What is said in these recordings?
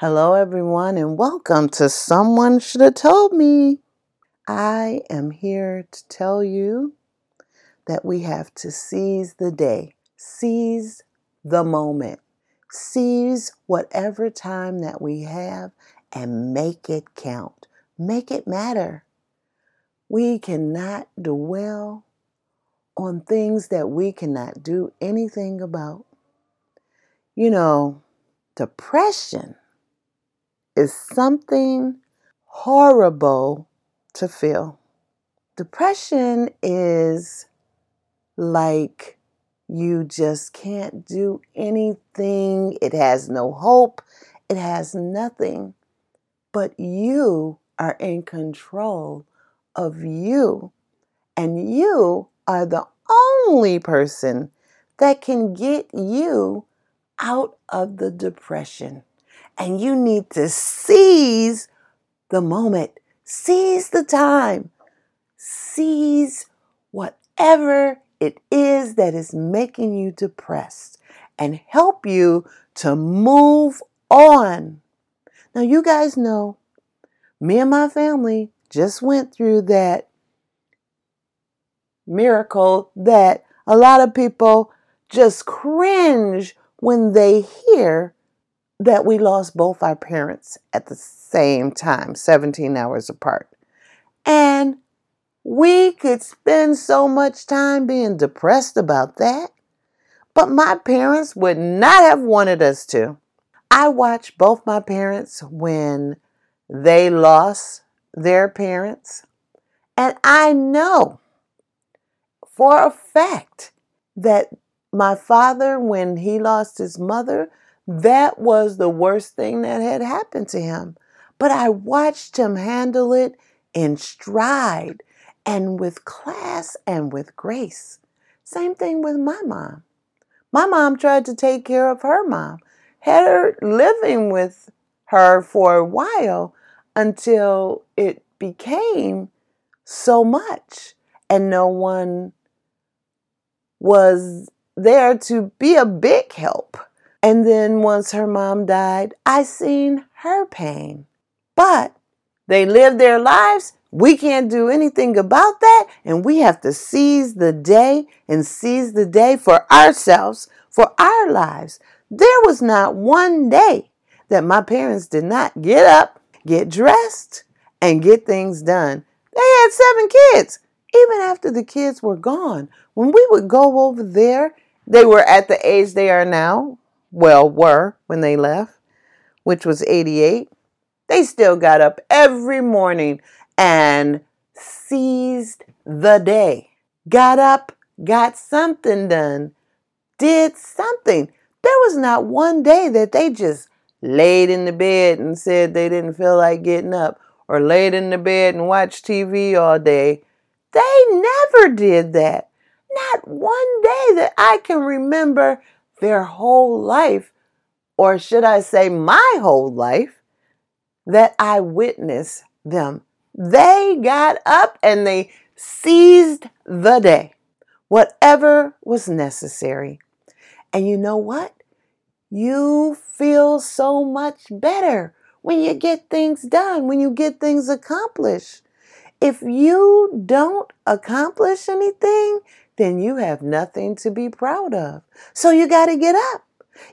Hello, everyone, and welcome to Someone Should Have Told Me. I am here to tell you that we have to seize the day, seize the moment, seize whatever time that we have and make it count, make it matter. We cannot dwell on things that we cannot do anything about. You know, depression is something horrible to feel. Depression is like you just can't do anything, it has no hope, it has nothing. But you are in control of you, and you are the only person that can get you out of the depression. And you need to seize the moment, seize the time, seize whatever it is that is making you depressed and help you to move on. Now, you guys know me and my family just went through that miracle that a lot of people just cringe when they hear that we lost both our parents at the same time, 17 hours apart. And we could spend so much time being depressed about that, but my parents would not have wanted us to. I watched both my parents when they lost their parents, and I know for a fact that my father, when he lost his mother, that was the worst thing that had happened to him. But I watched him handle it in stride and with class and with grace. Same thing with my mom. My mom tried to take care of her mom, had her living with her for a while until it became so much and no one was there to be a big help. And then once her mom died, I seen her pain. But they lived their lives. We can't do anything about that. And we have to seize the day and seize the day for ourselves, for our lives. There was not one day that my parents did not get up, get dressed, and get things done. They had seven kids, even after the kids were gone. When we would go over there, they were at the age they are now, well, were when they left, which was 88. They still got up every morning and seized the day. Got up, got something done, did something. There was not one day that they just laid in the bed and said they didn't feel like getting up or laid in the bed and watched TV all day. They never did that. Not one day that I can remember their whole life, or should I say, my whole life, that I witnessed them. They got up and they seized the day, whatever was necessary. And you know what? You feel so much better when you get things done, when you get things accomplished. If you don't accomplish anything, then you have nothing to be proud of. So you got to get up.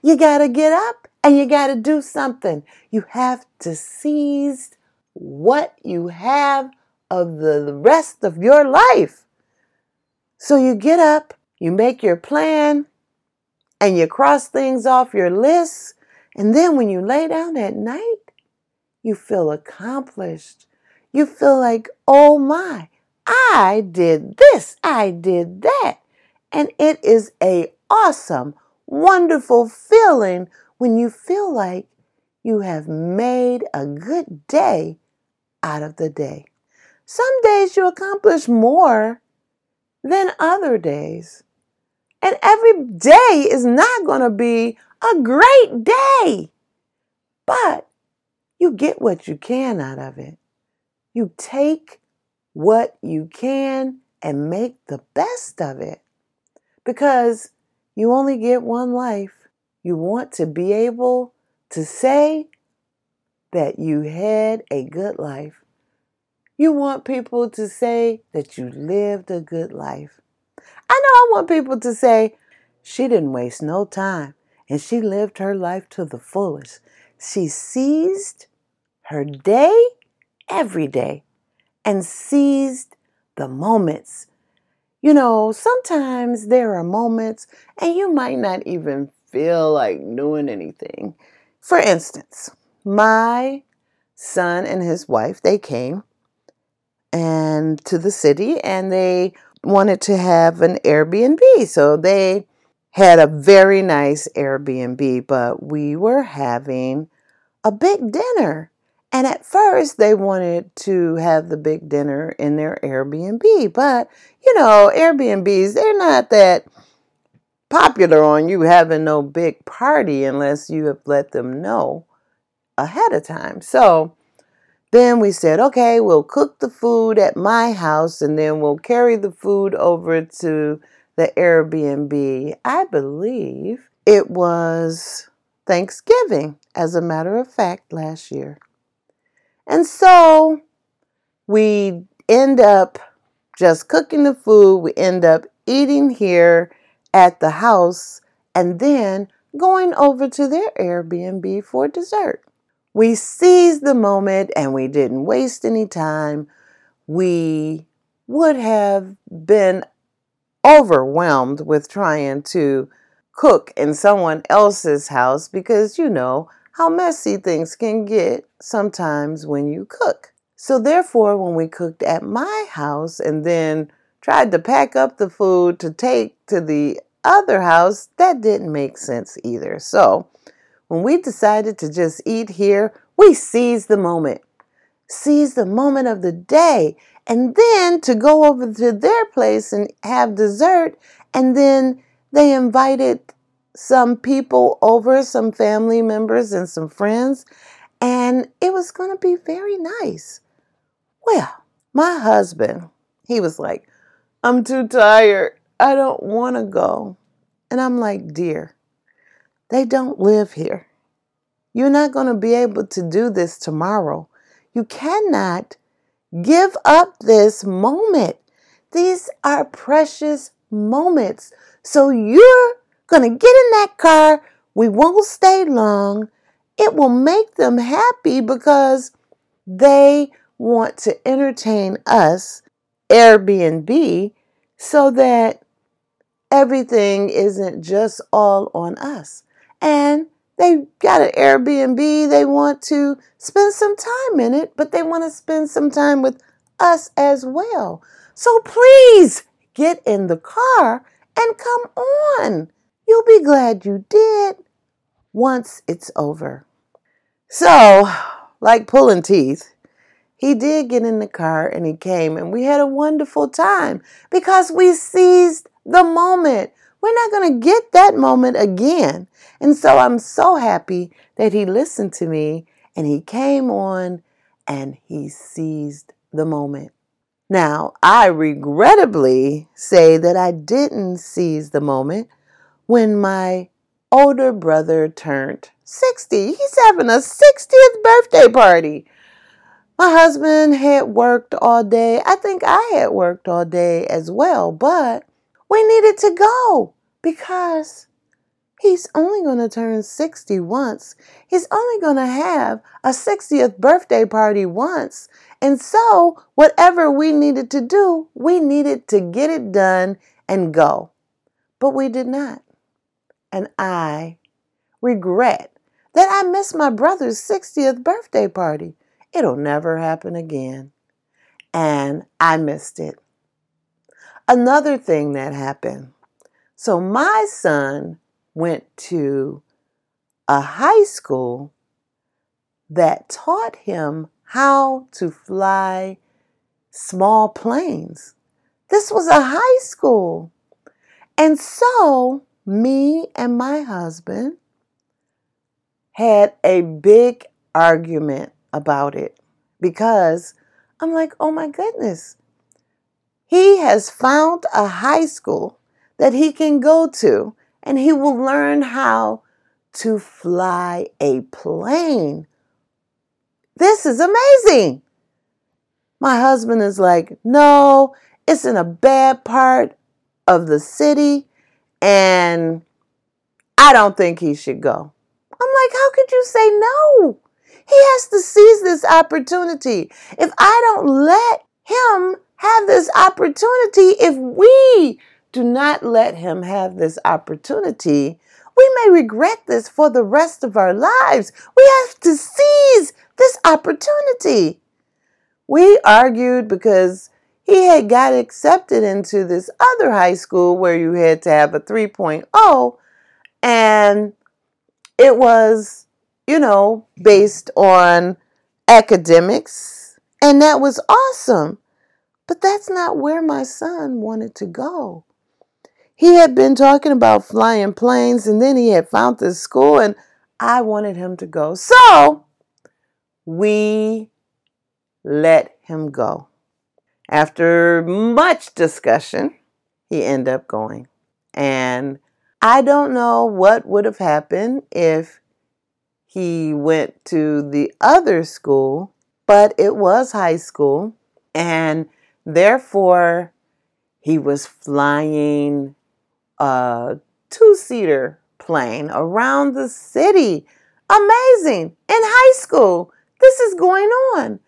You got to get up and you got to do something. You have to seize what you have of the rest of your life. So you get up, you make your plan, and you cross things off your list. And then when you lay down at night, you feel accomplished. You feel like, oh my, I did this, I did that. And it is a awesome, wonderful feeling when you feel like you have made a good day out of the day. Some days you accomplish more than other days. And every day is not going to be a great day. But you get what you can out of it. You take what you can and make the best of it. Because you only get one life. You want to be able to say that you had a good life. You want people to say that you lived a good life. I know I want people to say, she didn't waste no time and she lived her life to the fullest. She seized her day every day and seized the moments. You know, sometimes there are moments and you might not even feel like doing anything. For instance, my son and his wife, they came and to the city and they wanted to have an Airbnb. So they had a very nice Airbnb, but we were having a big dinner. And at first, they wanted to have the big dinner in their Airbnb. But, you know, Airbnbs, they're not that popular on you having no big party unless you have let them know ahead of time. So then we said, okay, we'll cook the food at my house and then we'll carry the food over to the Airbnb. I believe it was Thanksgiving, as a matter of fact, last year. And so we end up just cooking the food. We end up eating here at the house and then going over to their Airbnb for dessert. We seized the moment and we didn't waste any time. We would have been overwhelmed with trying to cook in someone else's house because you know how messy things can get sometimes when you cook. So, therefore, when we cooked at my house and then tried to pack up the food to take to the other house, that didn't make sense either. So, when we decided to just eat here, we seized the moment. Seized the moment of the day. And then to go over to their place and have dessert. And then they invited some people over, some family members and some friends. And it was going to be very nice. Well, my husband, he was like, I'm too tired. I don't want to go. And I'm like, Dear, they don't live here. You're not going to be able to do this tomorrow. You cannot give up this moment. These are precious moments. So you're to get in that car. We won't stay long. It will make them happy because they want to entertain us, Airbnb, so that everything isn't just all on us. And they got an Airbnb, they want to spend some time in it, but they want to spend some time with us as well. So please get in the car and come on. You'll be glad you did once it's over. So, like pulling teeth, he did get in the car and he came, and we had a wonderful time because we seized the moment. We're not going to get that moment again. And so I'm so happy that he listened to me and he came on and he seized the moment. Now, I regrettably say that I didn't seize the moment when my older brother turned 60. He's having a 60th birthday party. My husband had worked all day. I think I had worked all day as well, but we needed to go because he's only going to turn 60 once. He's only going to have a 60th birthday party once. And so, whatever we needed to do, we needed to get it done and go. But we did not. And I regret that I missed my brother's 60th birthday party. It'll never happen again. And I missed it. Another thing that happened so my son went to a high school that taught him how to fly small planes. This was a high school. And so, me and my husband had a big argument about it because I'm like, oh my goodness. He has found a high school that he can go to and he will learn how to fly a plane. This is amazing. My husband is like, No, it's in a bad part of the city, and I don't think he should go. I'm like, How could you say no? He has to seize this opportunity. If I don't let him have this opportunity, if we do not let him have this opportunity, we may regret this for the rest of our lives. We have to seize this opportunity. We argued because he had got accepted into this other high school where you had to have a 3.0 and it was, you know, based on academics and that was awesome. But that's not where my son wanted to go. He had been talking about flying planes and then he had found this school and I wanted him to go. So we let him go. After much discussion, he ended up going. And I don't know what would have happened if he went to the other school, but it was high school. And therefore, he was flying a two seater plane around the city. Amazing. In high school, this is going on.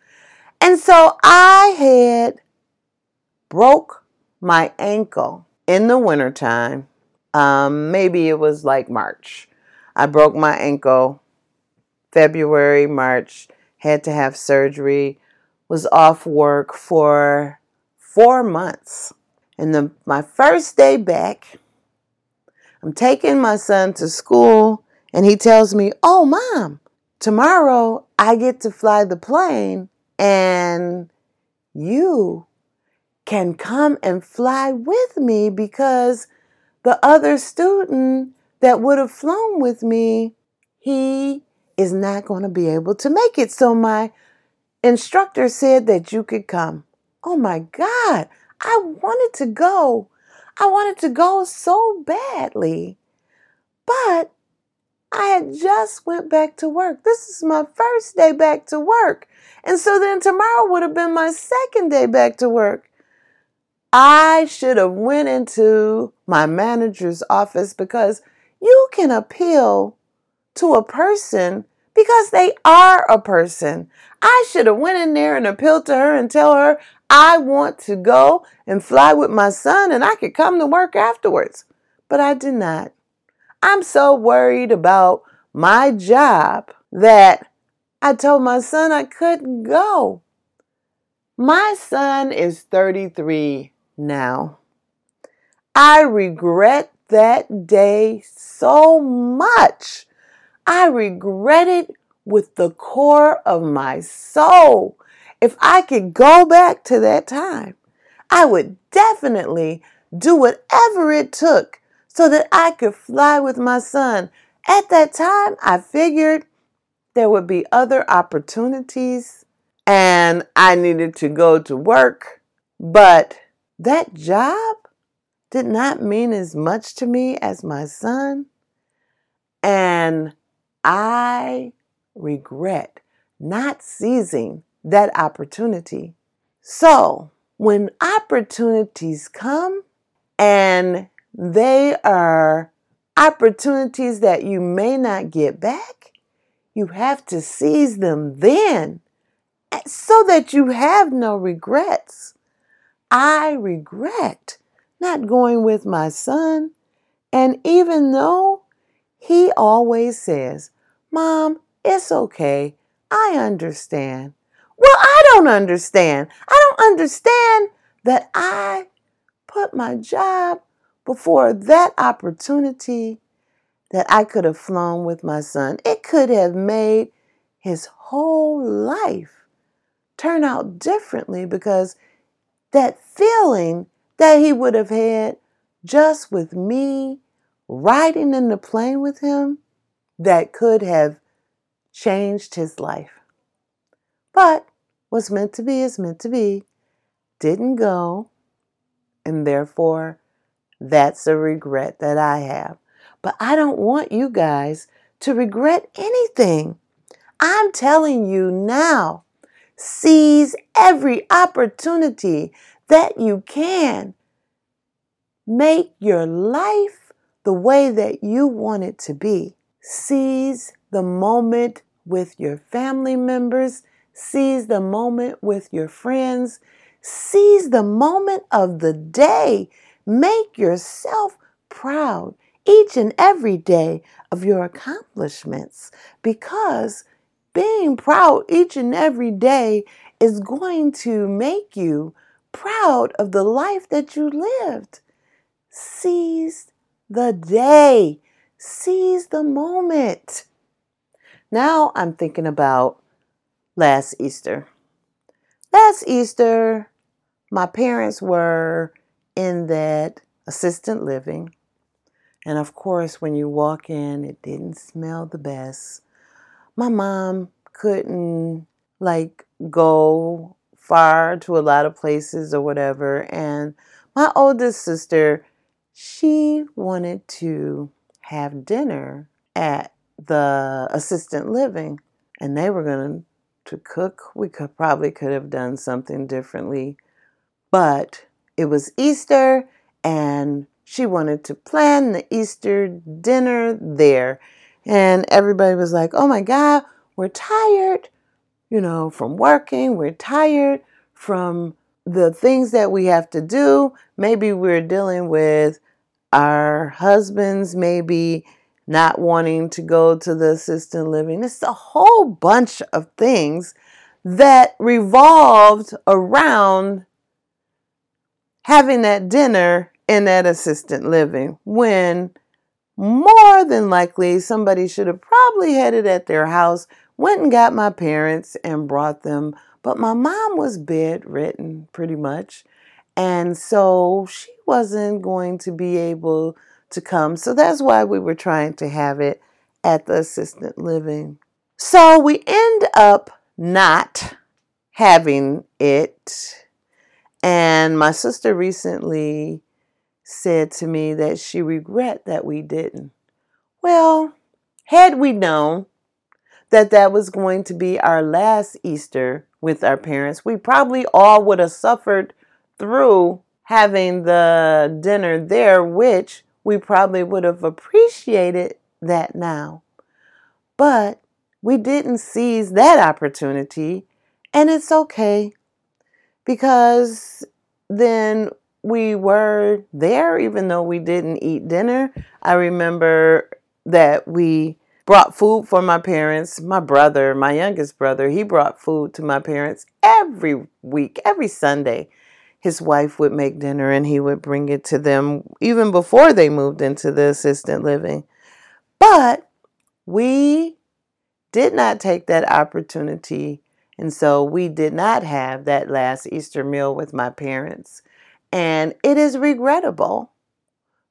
And so I had broke my ankle in the wintertime. Um, maybe it was like March. I broke my ankle February, March, had to have surgery, was off work for four months. And the, my first day back, I'm taking my son to school, and he tells me, Oh, mom, tomorrow I get to fly the plane and you can come and fly with me because the other student that would have flown with me, he is not going to be able to make it. So my instructor said that you could come. Oh my God, I wanted to go. I wanted to go so badly. But I had just went back to work. This is my first day back to work. And so then tomorrow would have been my second day back to work. I should have went into my manager's office because you can appeal to a person because they are a person. I should have went in there and appealed to her and tell her I want to go and fly with my son and I could come to work afterwards. But I did not. I'm so worried about my job that I told my son I couldn't go. My son is 33 now. I regret that day so much. I regret it with the core of my soul. If I could go back to that time, I would definitely do whatever it took so that I could fly with my son. At that time, I figured there would be other opportunities and I needed to go to work. But that job did not mean as much to me as my son. And I regret not seizing that opportunity. So, when opportunities come and they are opportunities that you may not get back. You have to seize them then eh, so that you have no regrets. I regret not going with my son. And even though he always says, Mom, it's okay. I understand. Well, I don't understand. I don't understand that I put my job before that opportunity that I could have flown with my son. It could have made his whole life turn out differently because that feeling that he would have had just with me riding in the plane with him that could have changed his life. But what's meant to be is meant to be, didn't go, and therefore that's a regret that I have. But I don't want you guys to regret anything. I'm telling you now, seize every opportunity that you can. Make your life the way that you want it to be. Seize the moment with your family members. Seize the moment with your friends. Seize the moment of the day. Make yourself proud each and every day of your accomplishments because being proud each and every day is going to make you proud of the life that you lived. Seize the day, seize the moment. Now I'm thinking about last Easter. Last Easter, my parents were in that assistant living. And of course, when you walk in, it didn't smell the best. My mom couldn't like go far to a lot of places or whatever. And my oldest sister, she wanted to have dinner at the assistant living and they were going to cook. We could probably could have done something differently. But it was Easter and she wanted to plan the Easter dinner there. And everybody was like, oh my God, we're tired, you know, from working. We're tired from the things that we have to do. Maybe we're dealing with our husbands, maybe not wanting to go to the assisted living. It's a whole bunch of things that revolved around having that dinner in that assistant living when more than likely somebody should have probably had it at their house, went and got my parents and brought them. But my mom was bedridden pretty much. And so she wasn't going to be able to come. So that's why we were trying to have it at the assistant living. So we end up not having it. And my sister recently said to me that she regret that we didn't. Well, had we known that that was going to be our last Easter with our parents, we probably all would have suffered through having the dinner there, which we probably would have appreciated that now. But we didn't seize that opportunity, and it's okay because then we were there even though we didn't eat dinner. I remember that we brought food for my parents. My brother, my youngest brother, he brought food to my parents every week, every Sunday. His wife would make dinner and he would bring it to them even before they moved into the assistant living. But we did not take that opportunity. And so we did not have that last Easter meal with my parents. And it is regrettable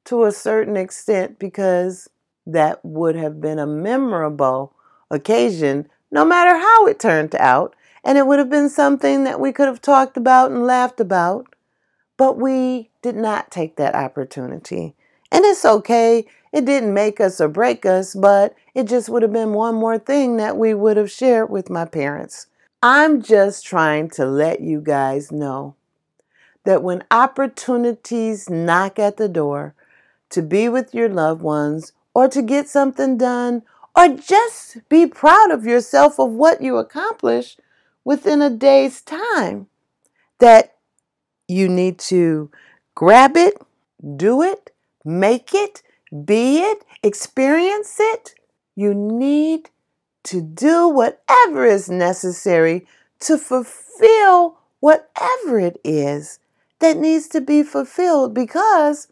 to a certain extent because that would have been a memorable occasion, no matter how it turned out. And it would have been something that we could have talked about and laughed about. But we did not take that opportunity. And it's okay. It didn't make us or break us, but it just would have been one more thing that we would have shared with my parents. I'm just trying to let you guys know that when opportunities knock at the door to be with your loved ones or to get something done or just be proud of yourself of what you accomplished within a day's time, that you need to grab it, do it, make it, be it, experience it. You need to do whatever is necessary to fulfill whatever it is that needs to be fulfilled because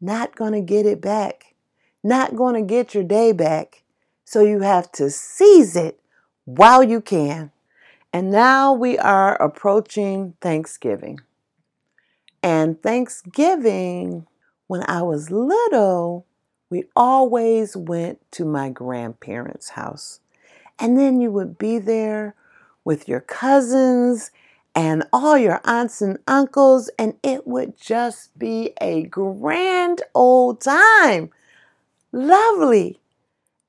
not going to get it back, not going to get your day back. So you have to seize it while you can. And now we are approaching Thanksgiving. And Thanksgiving, when I was little, we always went to my grandparents' house. And then you would be there with your cousins and all your aunts and uncles, and it would just be a grand old time. Lovely.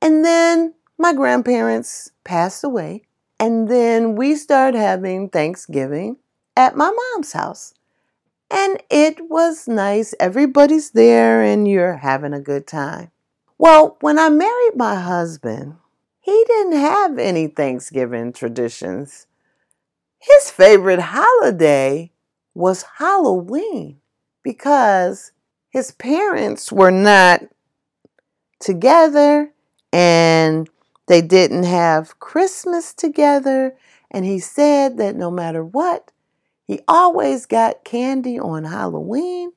And then my grandparents passed away. And then we started having Thanksgiving at my mom's house. And it was nice. Everybody's there and you're having a good time. Well, when I married my husband, he didn't have any Thanksgiving traditions. His favorite holiday was Halloween because his parents were not together and they didn't have Christmas together. And he said that no matter what, he always got candy on Halloween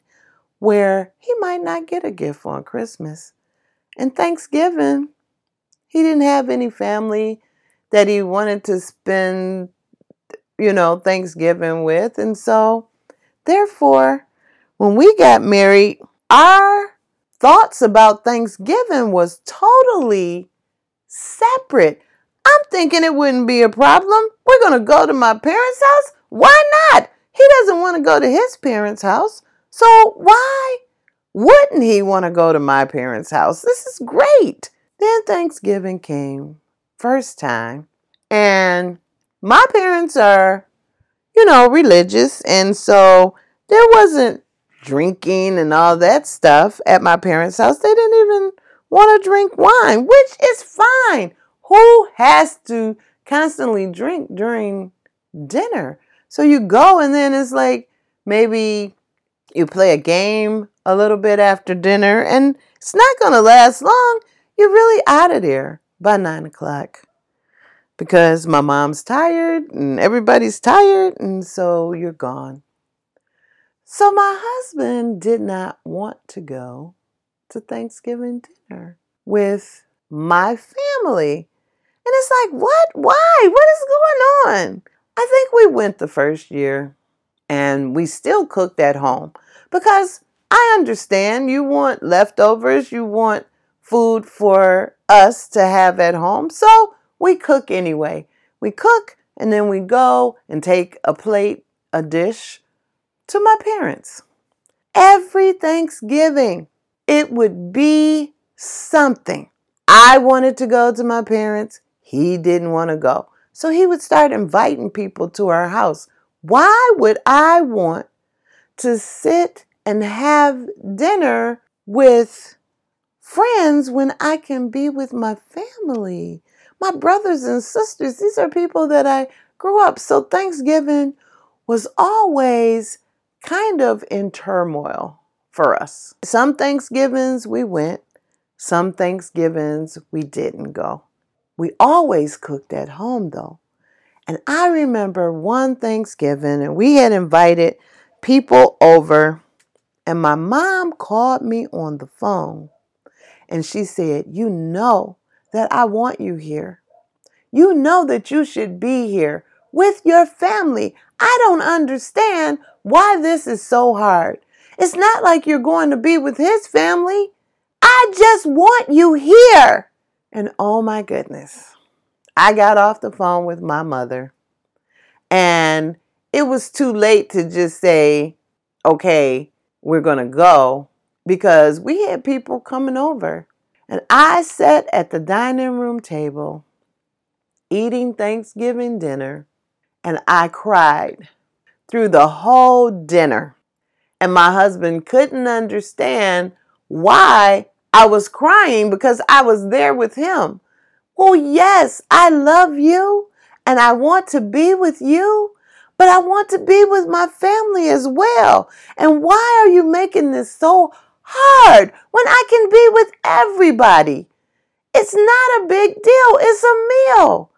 where he might not get a gift on Christmas. And Thanksgiving, he didn't have any family that he wanted to spend, you know, Thanksgiving with. And so, therefore, when we got married, our thoughts about Thanksgiving was totally separate. I'm thinking it wouldn't be a problem. We're going to go to my parents' house. Why not? He doesn't want to go to his parents' house. So why wouldn't he want to go to my parents' house? This is great. Then Thanksgiving came, first time, and my parents are, you know, religious, and so there wasn't drinking and all that stuff at my parents' house. They didn't even want to drink wine, which is fine. Who has to constantly drink during dinner? So you go and then it's like maybe you play a game a little bit after dinner and it's not going to last long. You're really out of there by nine o'clock because my mom's tired and everybody's tired, and so you're gone. So my husband did not want to go to Thanksgiving dinner with my family. And it's like, what? Why? What is going on? I think we went the first year and we still cooked at home because I understand you want leftovers, you want food for us to have at home. So we cook anyway. We cook and then we go and take a plate, a dish to my parents. Every Thanksgiving, it would be something. I wanted to go to my parents. He didn't want to go. So he would start inviting people to our house. Why would I want to sit and have dinner with friends when I can be with my family? My brothers and sisters, these are people that I grew up. So Thanksgiving was always kind of in turmoil for us. Some Thanksgivings we went, some Thanksgivings we didn't go. We always cooked at home though. And I remember one Thanksgiving, and we had invited people over, and my mom called me on the phone and she said, You know that I want you here. You know that you should be here with your family. I don't understand why this is so hard. It's not like you're going to be with his family. I just want you here. And oh my goodness, I got off the phone with my mother, and it was too late to just say, okay, we're going to go because we had people coming over. And I sat at the dining room table eating Thanksgiving dinner and I cried through the whole dinner. And my husband couldn't understand why I was crying because I was there with him. Well, yes, I love you and I want to be with you, but I want to be with my family as well. And why are you making this so hard when I can be with everybody? It's not a big deal, it's a meal.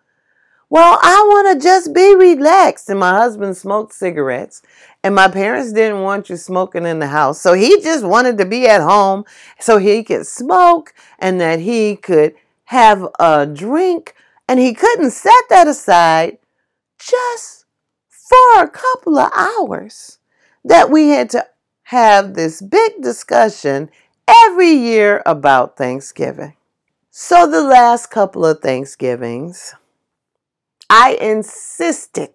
Well, I want to just be relaxed. And my husband smoked cigarettes, and my parents didn't want you smoking in the house. So he just wanted to be at home so he could smoke and that he could have a drink. And he couldn't set that aside just for a couple of hours that we had to have this big discussion every year about Thanksgiving. So the last couple of Thanksgivings, I insisted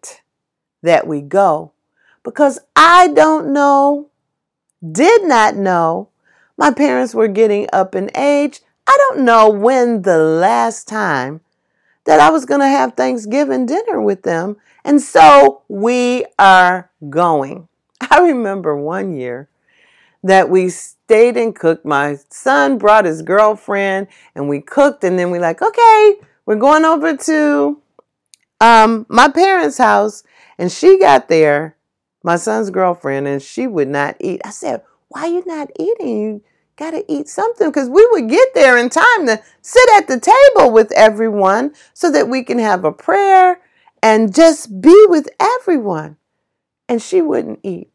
that we go because I don't know, did not know, my parents were getting up in age. I don't know when the last time that I was going to have Thanksgiving dinner with them. And so we are going. I remember one year that we stayed and cooked. My son brought his girlfriend and we cooked and then we like, okay, we're going over to um, my parents' house. And she got there, my son's girlfriend, and she would not eat. I said, why you not eating? You got to eat something because we would get there in time to sit at the table with everyone so that we can have a prayer and just be with everyone. And she wouldn't eat.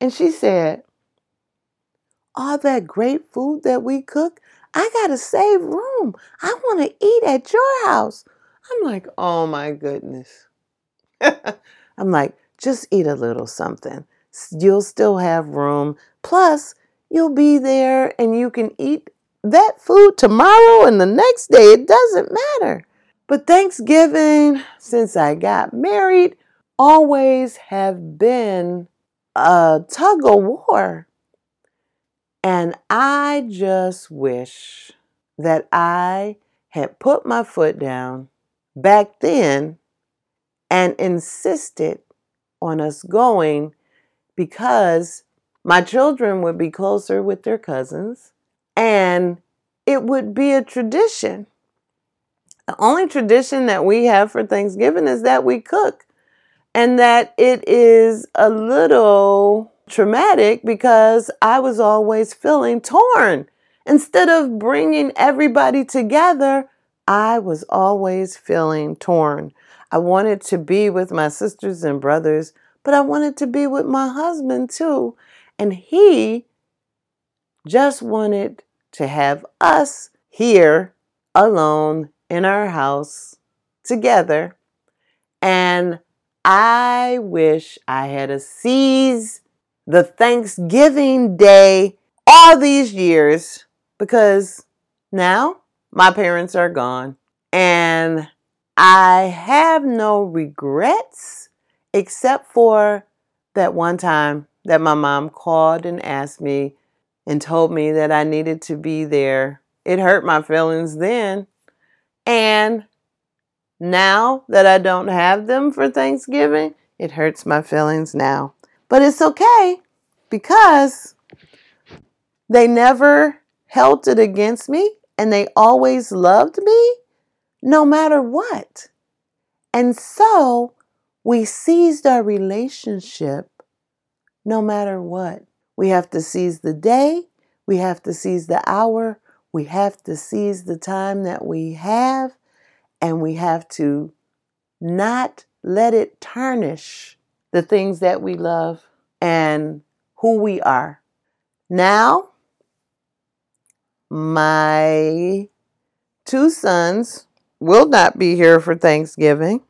And she said, All that great food that we cook, I got to save room. I want to eat at your house. I'm like, Oh my goodness. I'm like, Just eat a little something. You'll still have room. Plus, you'll be there and you can eat that food tomorrow and the next day. It doesn't matter. But Thanksgiving, since I got married, always have been a tug of war. And I just wish that I had put my foot down back then and insisted on us going because my children would be closer with their cousins, and it would be a tradition. The only tradition that we have for Thanksgiving is that we cook, and that it is a little traumatic because I was always feeling torn. Instead of bringing everybody together, I was always feeling torn. I wanted to be with my sisters and brothers, but I wanted to be with my husband too. And he just wanted to have us here alone in our house together. And I wish I had a seized the Thanksgiving Day all these years because now my parents are gone and I have no regrets except for that one time that my mom called and asked me and told me that I needed to be there. It hurt my feelings then. And now that I don't have them for Thanksgiving, it hurts my feelings now. But it's okay because they never held it against me and they always loved me no matter what. And so we seized our relationship no matter what. We have to seize the day, we have to seize the hour, we have to seize the time that we have, and we have to not let it tarnish the things that we love and who we are. Now, my two sons will not be here for Thanksgiving,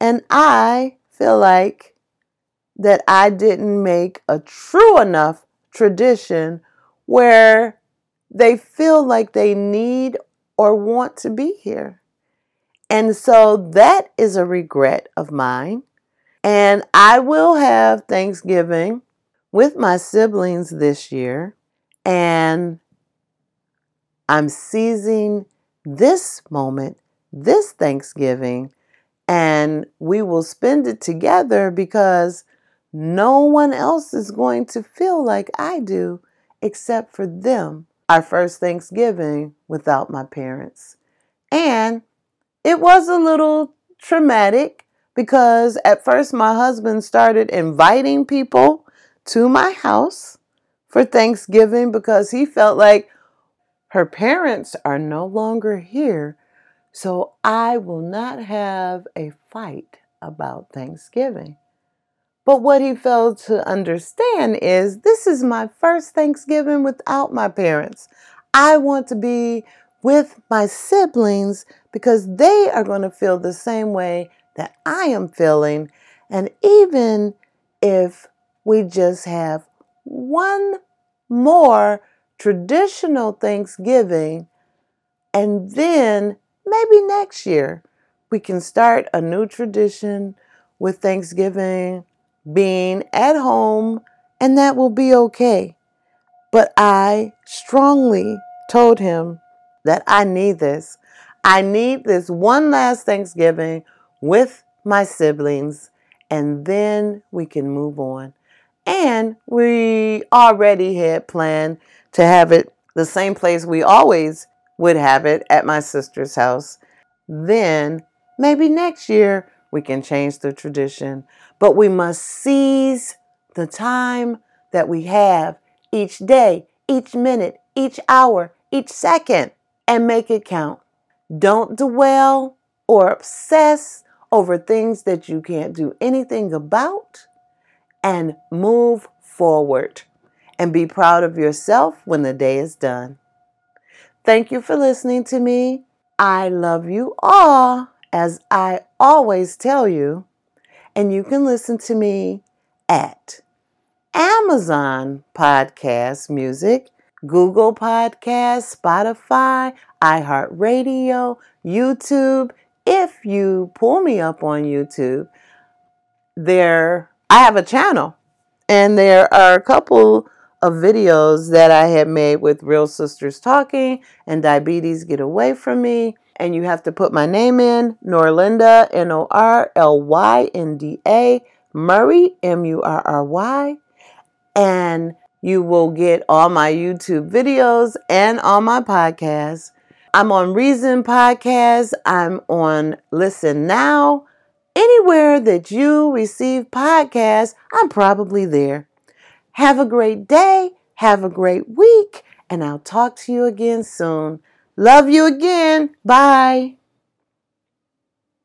and I feel like that I didn't make a true enough tradition where they feel like they need or want to be here. And so that is a regret of mine. And I will have Thanksgiving with my siblings this year. And I'm seizing this moment, this Thanksgiving, and we will spend it together because no one else is going to feel like I do except for them. Our first Thanksgiving without my parents. And it was a little traumatic because at first my husband started inviting people to my house for Thanksgiving because he felt like her parents are no longer here. So I will not have a fight about Thanksgiving. But what he failed to understand is this is my first Thanksgiving without my parents. I want to be with my siblings because they are going to feel the same way that I am feeling. And even if we just have one more traditional Thanksgiving, and then maybe next year we can start a new tradition with Thanksgiving being at home, and that will be okay. But I strongly told him that I need this. I need this one last Thanksgiving with my siblings, and then we can move on. And we already had planned to have it the same place we always would have it at my sister's house. Then maybe next year we can change the tradition. But we must seize the time that we have each day, each minute, each hour, each second, and make it count. Don't dwell or obsess over things that you can't do anything about and move forward and be proud of yourself when the day is done. Thank you for listening to me. I love you all, as I always tell you, and you can listen to me at Amazon Podcast Music, Google Podcast, Spotify, iHeartRadio, YouTube. If you pull me up on YouTube, there I have a channel and there are a couple of videos that I had made with Real Sisters Talking and Diabetes Get Away From Me. And you have to put my name in Norlynda, N O R L Y N D A, Murry, M U R R Y. And you will get all my YouTube videos and all my podcasts. I'm on Reason Podcast. I'm on Listen Now. Anywhere that you receive podcasts, I'm probably there. Have a great day. Have a great week. And I'll talk to you again soon. Love you again. Bye.